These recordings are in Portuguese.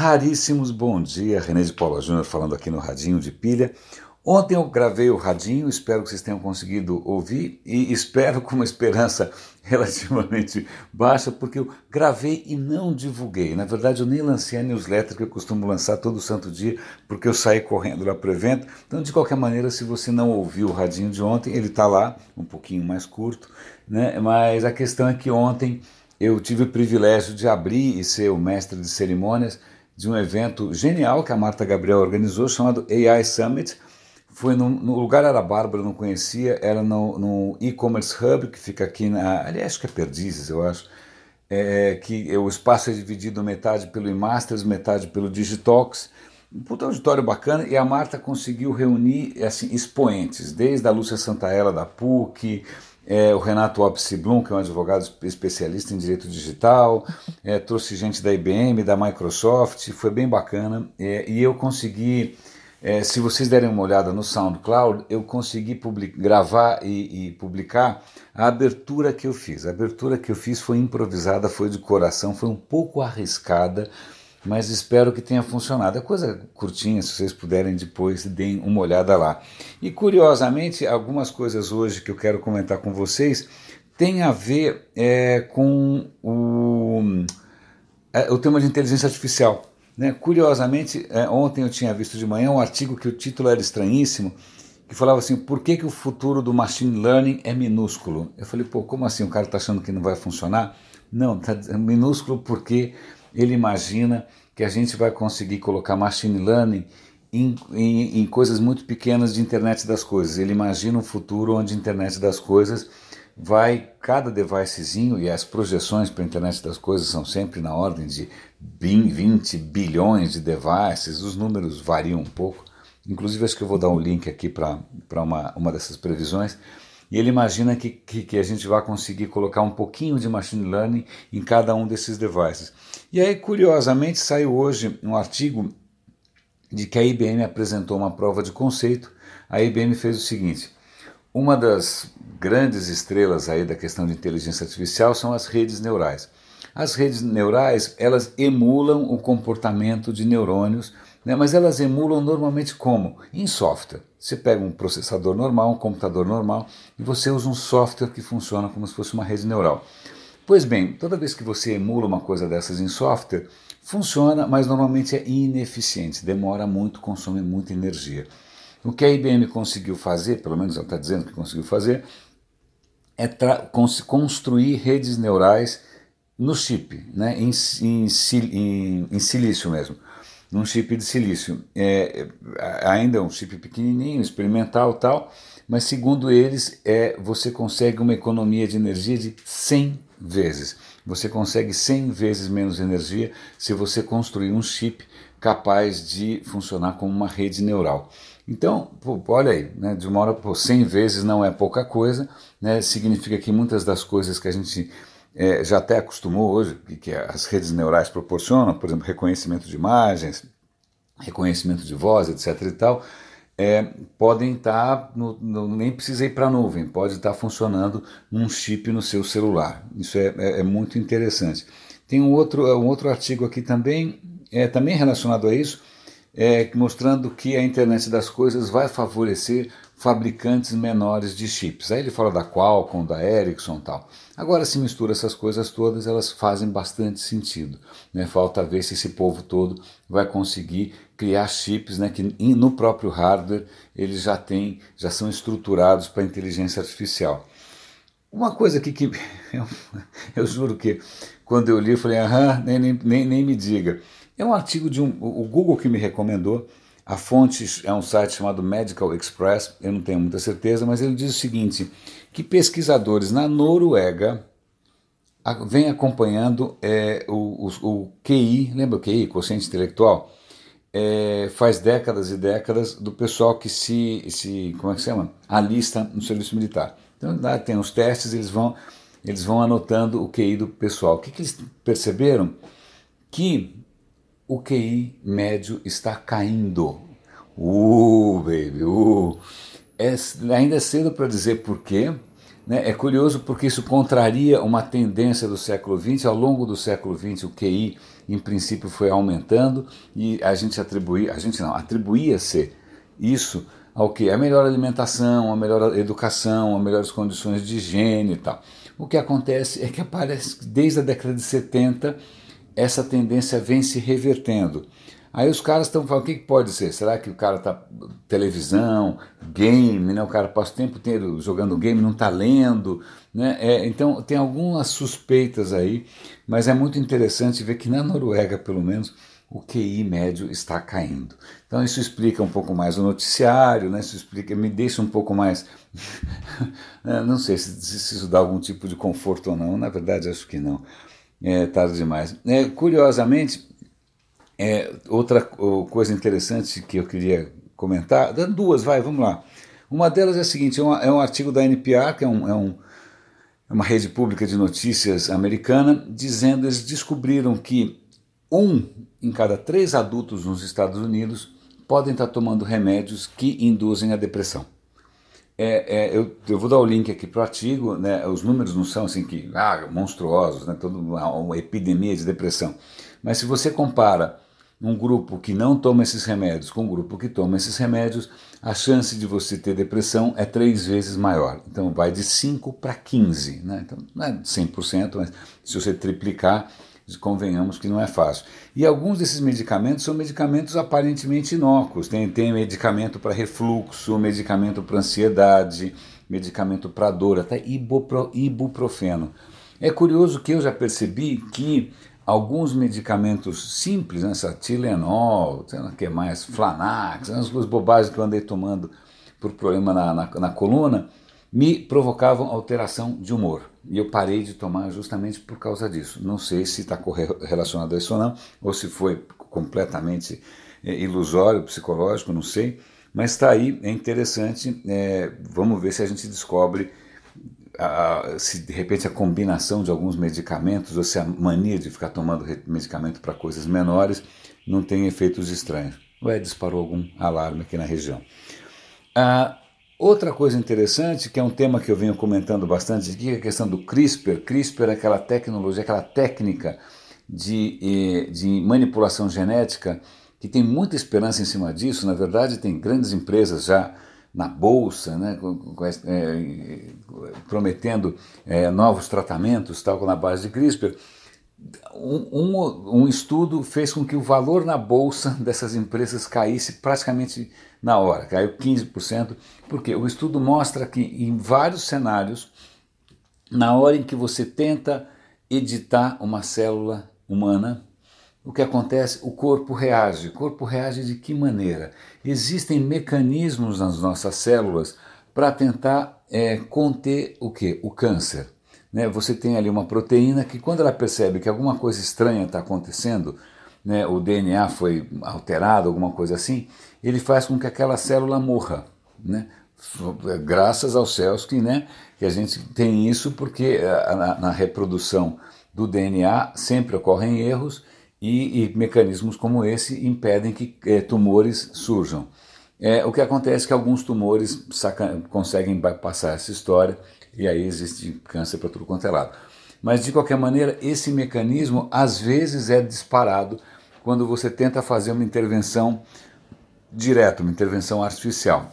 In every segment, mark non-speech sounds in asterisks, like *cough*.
Raríssimos bom dia, René de Paula Júnior falando aqui no Radinho de Pilha. Ontem eu gravei o Radinho, espero que vocês tenham conseguido ouvir e espero com uma esperança *laughs* relativamente baixa, porque eu gravei e não divulguei. Na verdade, eu nem lancei a newsletter que eu costumo lançar todo santo dia, porque eu saí correndo lá para o evento. Então, de qualquer maneira, se você não ouviu o Radinho de ontem, ele está lá, um pouquinho mais curto, né? mas a questão é que ontem eu tive o privilégio de abrir e ser o mestre de cerimônias de um evento genial que a Marta Gabriel organizou, chamado AI Summit. Foi no, no lugar era Bárbara, não conhecia, era no, no e-commerce hub que fica aqui na, aliás, acho que é Perdizes, eu acho, é, que o espaço é dividido metade pelo e-masters, metade pelo Digitox. Um puta auditório bacana e a Marta conseguiu reunir assim, expoentes, desde a Lúcia Santaella da PUC, é, o Renato Opsi Blum, que é um advogado especialista em direito digital, é, trouxe gente da IBM, da Microsoft, foi bem bacana. É, e eu consegui, é, se vocês derem uma olhada no SoundCloud, eu consegui gravar e, e, publicar a abertura que eu fiz. A abertura que eu fiz foi improvisada, foi de coração, foi um pouco arriscada mas espero que tenha funcionado. É coisa curtinha, se vocês puderem depois, deem uma olhada lá. E curiosamente, algumas coisas hoje que eu quero comentar com vocês têm a ver é, com o, é, o tema de inteligência artificial. Né? Curiosamente, é, ontem eu tinha visto de manhã um artigo que o título era estranhíssimo, que falava assim, por que, que o futuro do machine learning é minúsculo? Eu falei, pô, como assim? O cara está achando que não vai funcionar? Não, tá minúsculo porque ele imagina que a gente vai conseguir colocar machine learning em, em, em, coisas muito pequenas de internet das coisas. Ele imagina um futuro onde a internet das coisas vai, cada devicezinho, e as projeções para a internet das coisas são sempre na ordem de 20 bilhões de devices, os números variam um pouco. Inclusive, acho que eu vou dar um link aqui para uma, uma dessas previsões e ele imagina que, que, que, a gente vai conseguir colocar um pouquinho de machine learning em cada um desses devices. E aí, curiosamente, saiu hoje um artigo de que a IBM apresentou uma prova de conceito. A IBM fez o seguinte: uma das grandes estrelas aí da questão de inteligência artificial são as redes neurais. As redes neurais elas emulam o comportamento de neurônios né? mas elas emulam normalmente como? Em software. Você pega um processador normal, um computador normal, e você usa um software que funciona como se fosse uma rede neural. Pois bem, toda vez que você emula uma coisa dessas em software, funciona, mas normalmente é ineficiente, demora muito, consome muita energia. O que a IBM conseguiu fazer, pelo menos ela está dizendo que conseguiu fazer, é construir redes neurais no chip, né, em, em, em, em silício mesmo num chip de silício. É, ainda é um chip pequenininho, experimental tal, mas segundo eles, é, você consegue uma economia de energia de 100 vezes. Você consegue 100 vezes menos energia se você construir um chip capaz de funcionar como uma rede neural. Então, pô, olha aí, né, de uma hora por 100 vezes não é pouca coisa, né, significa que muitas das coisas que a gente é, já até acostumou hoje, que as redes neurais proporcionam, por exemplo, reconhecimento de imagens, reconhecimento de voz, etc. e tal, é, podem estar, tá nem precisa ir para a nuvem, pode estar tá funcionando num chip no seu celular. Isso é, é, é, muito interessante. Tem um outro, um outro artigo aqui também, é, também relacionado a isso, é, mostrando que a internet das coisas vai favorecer fabricantes menores de chips. Aí ele fala da Qualcomm, da Ericsson tal. Agora, se mistura essas coisas todas, elas fazem bastante sentido. Né? Falta ver se esse povo todo vai conseguir criar chips né, que no próprio hardware eles já têm, já são estruturados para inteligência artificial. Uma coisa aqui que *laughs* eu, eu juro que quando eu li, eu falei, aham, nem, nem, nem me diga. É um artigo de um. O Google que me recomendou a fonte é um site chamado Medical Express, eu não tenho muita certeza, mas ele diz o seguinte: que pesquisadores na Noruega vêm acompanhando é, o, o, o, QI, lembra o QI, quociente intelectual? É, faz décadas e décadas do pessoal que se, se como é que se chama? alista no serviço militar. Então lá tem os testes, eles vão, eles vão anotando o QI do pessoal. O que, que eles perceberam? Que o QI médio está caindo. Uh, baby, uh. É, ainda é cedo para dizer porquê, Né? É curioso porque isso contraria uma tendência do século XX. Ao longo do século XX, o QI, em princípio, foi aumentando e a gente atribuía, a gente não, atribuía-se isso ao que? A melhor alimentação, a melhor educação, a melhores condições de higiene e tal. O que acontece é que aparece desde a década de 70 essa tendência vem se revertendo. Aí os caras estão falando, o que, pode ser? Será que o cara está televisão, game, né? o cara passa o tempo inteiro jogando game, não está lendo? Né? É, então tem algumas suspeitas aí, mas é muito interessante ver que na Noruega, pelo menos, o QI médio está caindo. Então isso explica um pouco mais o noticiário, né? isso explica, me deixa um pouco mais. *laughs* Né? não sei se, se isso dá algum tipo de conforto ou não, na verdade acho que não. É tarde demais. É, curiosamente, é, outra coisa interessante que eu queria comentar, duas, vai, vamos lá. Uma delas é a seguinte: é, é um artigo da NPR, que é, um, é, um, é uma rede pública de notícias americana, dizendo eles descobriram que um em cada três adultos nos Estados Unidos podem estar tomando remédios que induzem a depressão. É, é, eu, eu, vou dar o link aqui para o artigo, né, os números não são assim que ah, monstruosos, né, toda uma, uma epidemia de depressão. Mas se você compara um grupo que não toma esses remédios com um grupo que toma esses remédios, a chance de você ter depressão é três vezes maior. Então vai de 5 para 15. Né? Então não é 100%, mas se você triplicar, convenhamos que não é fácil. E alguns desses medicamentos são medicamentos aparentemente inócuos. Tem, tem medicamento para refluxo, medicamento para ansiedade, medicamento para dor, até ibuprofeno. É curioso que eu já percebi que alguns medicamentos simples, né, essa Tilenol, sei lá que mais, Flanax, as duas bobagens que eu andei tomando por problema na, na, na, coluna, me provocavam alteração de humor. E eu parei de tomar justamente por causa disso. Não sei se está relacionado a isso ou não, ou se foi completamente é, ilusório, psicológico, não sei. Mas está aí, é interessante. É, vamos ver se a gente descobre a, se de repente a combinação de alguns medicamentos ou se a mania de ficar tomando medicamento para coisas menores não tem efeitos estranhos. Ué, disparou algum alarme aqui na região. Ah, outra coisa interessante, que é um tema que eu venho comentando bastante aqui, é a questão do CRISPR. CRISPR é aquela tecnologia, aquela técnica de, eh, de manipulação genética que tem muita esperança em cima disso. Na verdade, tem grandes empresas já na bolsa, né, é, prometendo é, novos tratamentos, tal, na base de CRISPR, um, um, estudo fez com que o valor na bolsa dessas empresas caísse praticamente na hora, caiu 15%, porque o estudo mostra que em vários cenários, na hora em que você tenta editar uma célula humana, o que acontece? O corpo reage. O corpo reage de que maneira? Existem mecanismos nas nossas células para tentar é, conter o que? O câncer. Né? Você tem ali uma proteína que, quando ela percebe que alguma coisa estranha está acontecendo, né, o DNA foi alterado, alguma coisa assim, ele faz com que aquela célula morra. Né? Graças aos céus que, né, que a gente tem isso, porque eh, na, na reprodução do DNA sempre ocorrem erros e, e mecanismos como esse impedem que é, tumores surjam. É, o que acontece é que alguns tumores conseguem passar essa história e aí existe câncer para tudo quanto é lado. Mas de qualquer maneira, esse mecanismo às vezes é disparado quando você tenta fazer uma intervenção direta, uma intervenção artificial.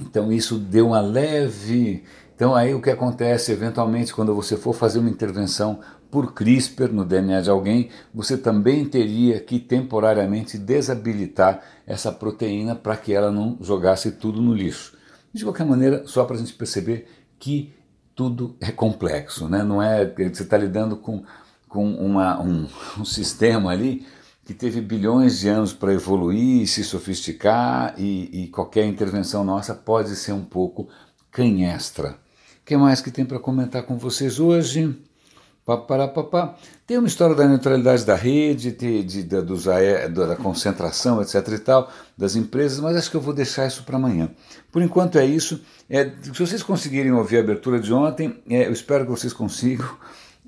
Então isso deu uma leve. Então aí o que acontece eventualmente quando você for fazer uma intervenção por CRISPR no DNA de alguém, você também teria que temporariamente desabilitar essa proteína para que ela não jogasse tudo no lixo. De qualquer maneira, só para a gente perceber que tudo é complexo, né? não é você está lidando com, com uma, um, *laughs* um sistema ali que teve bilhões de anos para evoluir, se sofisticar e, e, qualquer intervenção nossa pode ser um pouco canhestra. O que mais que tem para comentar com vocês hoje? Paparapapá. Tem uma história da neutralidade da rede, de, de, da, dos, da concentração, etc. e tal, das empresas, mas acho que eu vou deixar isso para amanhã. Por enquanto é isso. É, se vocês conseguirem ouvir a abertura de ontem, é, eu espero que vocês consigam.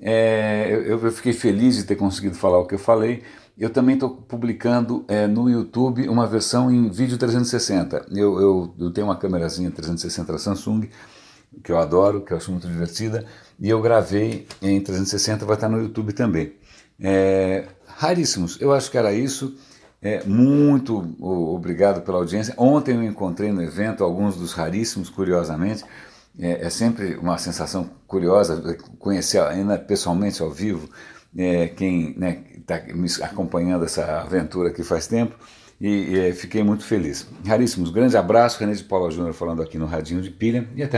É, eu, eu, fiquei feliz de ter conseguido falar o que eu falei. Eu também estou publicando é, no YouTube uma versão em vídeo 360. Eu, eu, eu tenho uma câmerazinha 360 Samsung que eu adoro, que eu acho muito divertida, e eu gravei em 360, vai estar no YouTube também. É, raríssimos, eu acho que era isso. É, muito obrigado pela audiência. Ontem eu encontrei no evento alguns dos raríssimos, curiosamente. É, é sempre uma sensação curiosa conhecer ainda pessoalmente ao vivo é, quem está né, tá me acompanhando essa aventura aqui faz tempo e, e fiquei muito feliz. Raríssimos, grande abraço, René de Paula Júnior falando aqui no Radinho de Pilha e até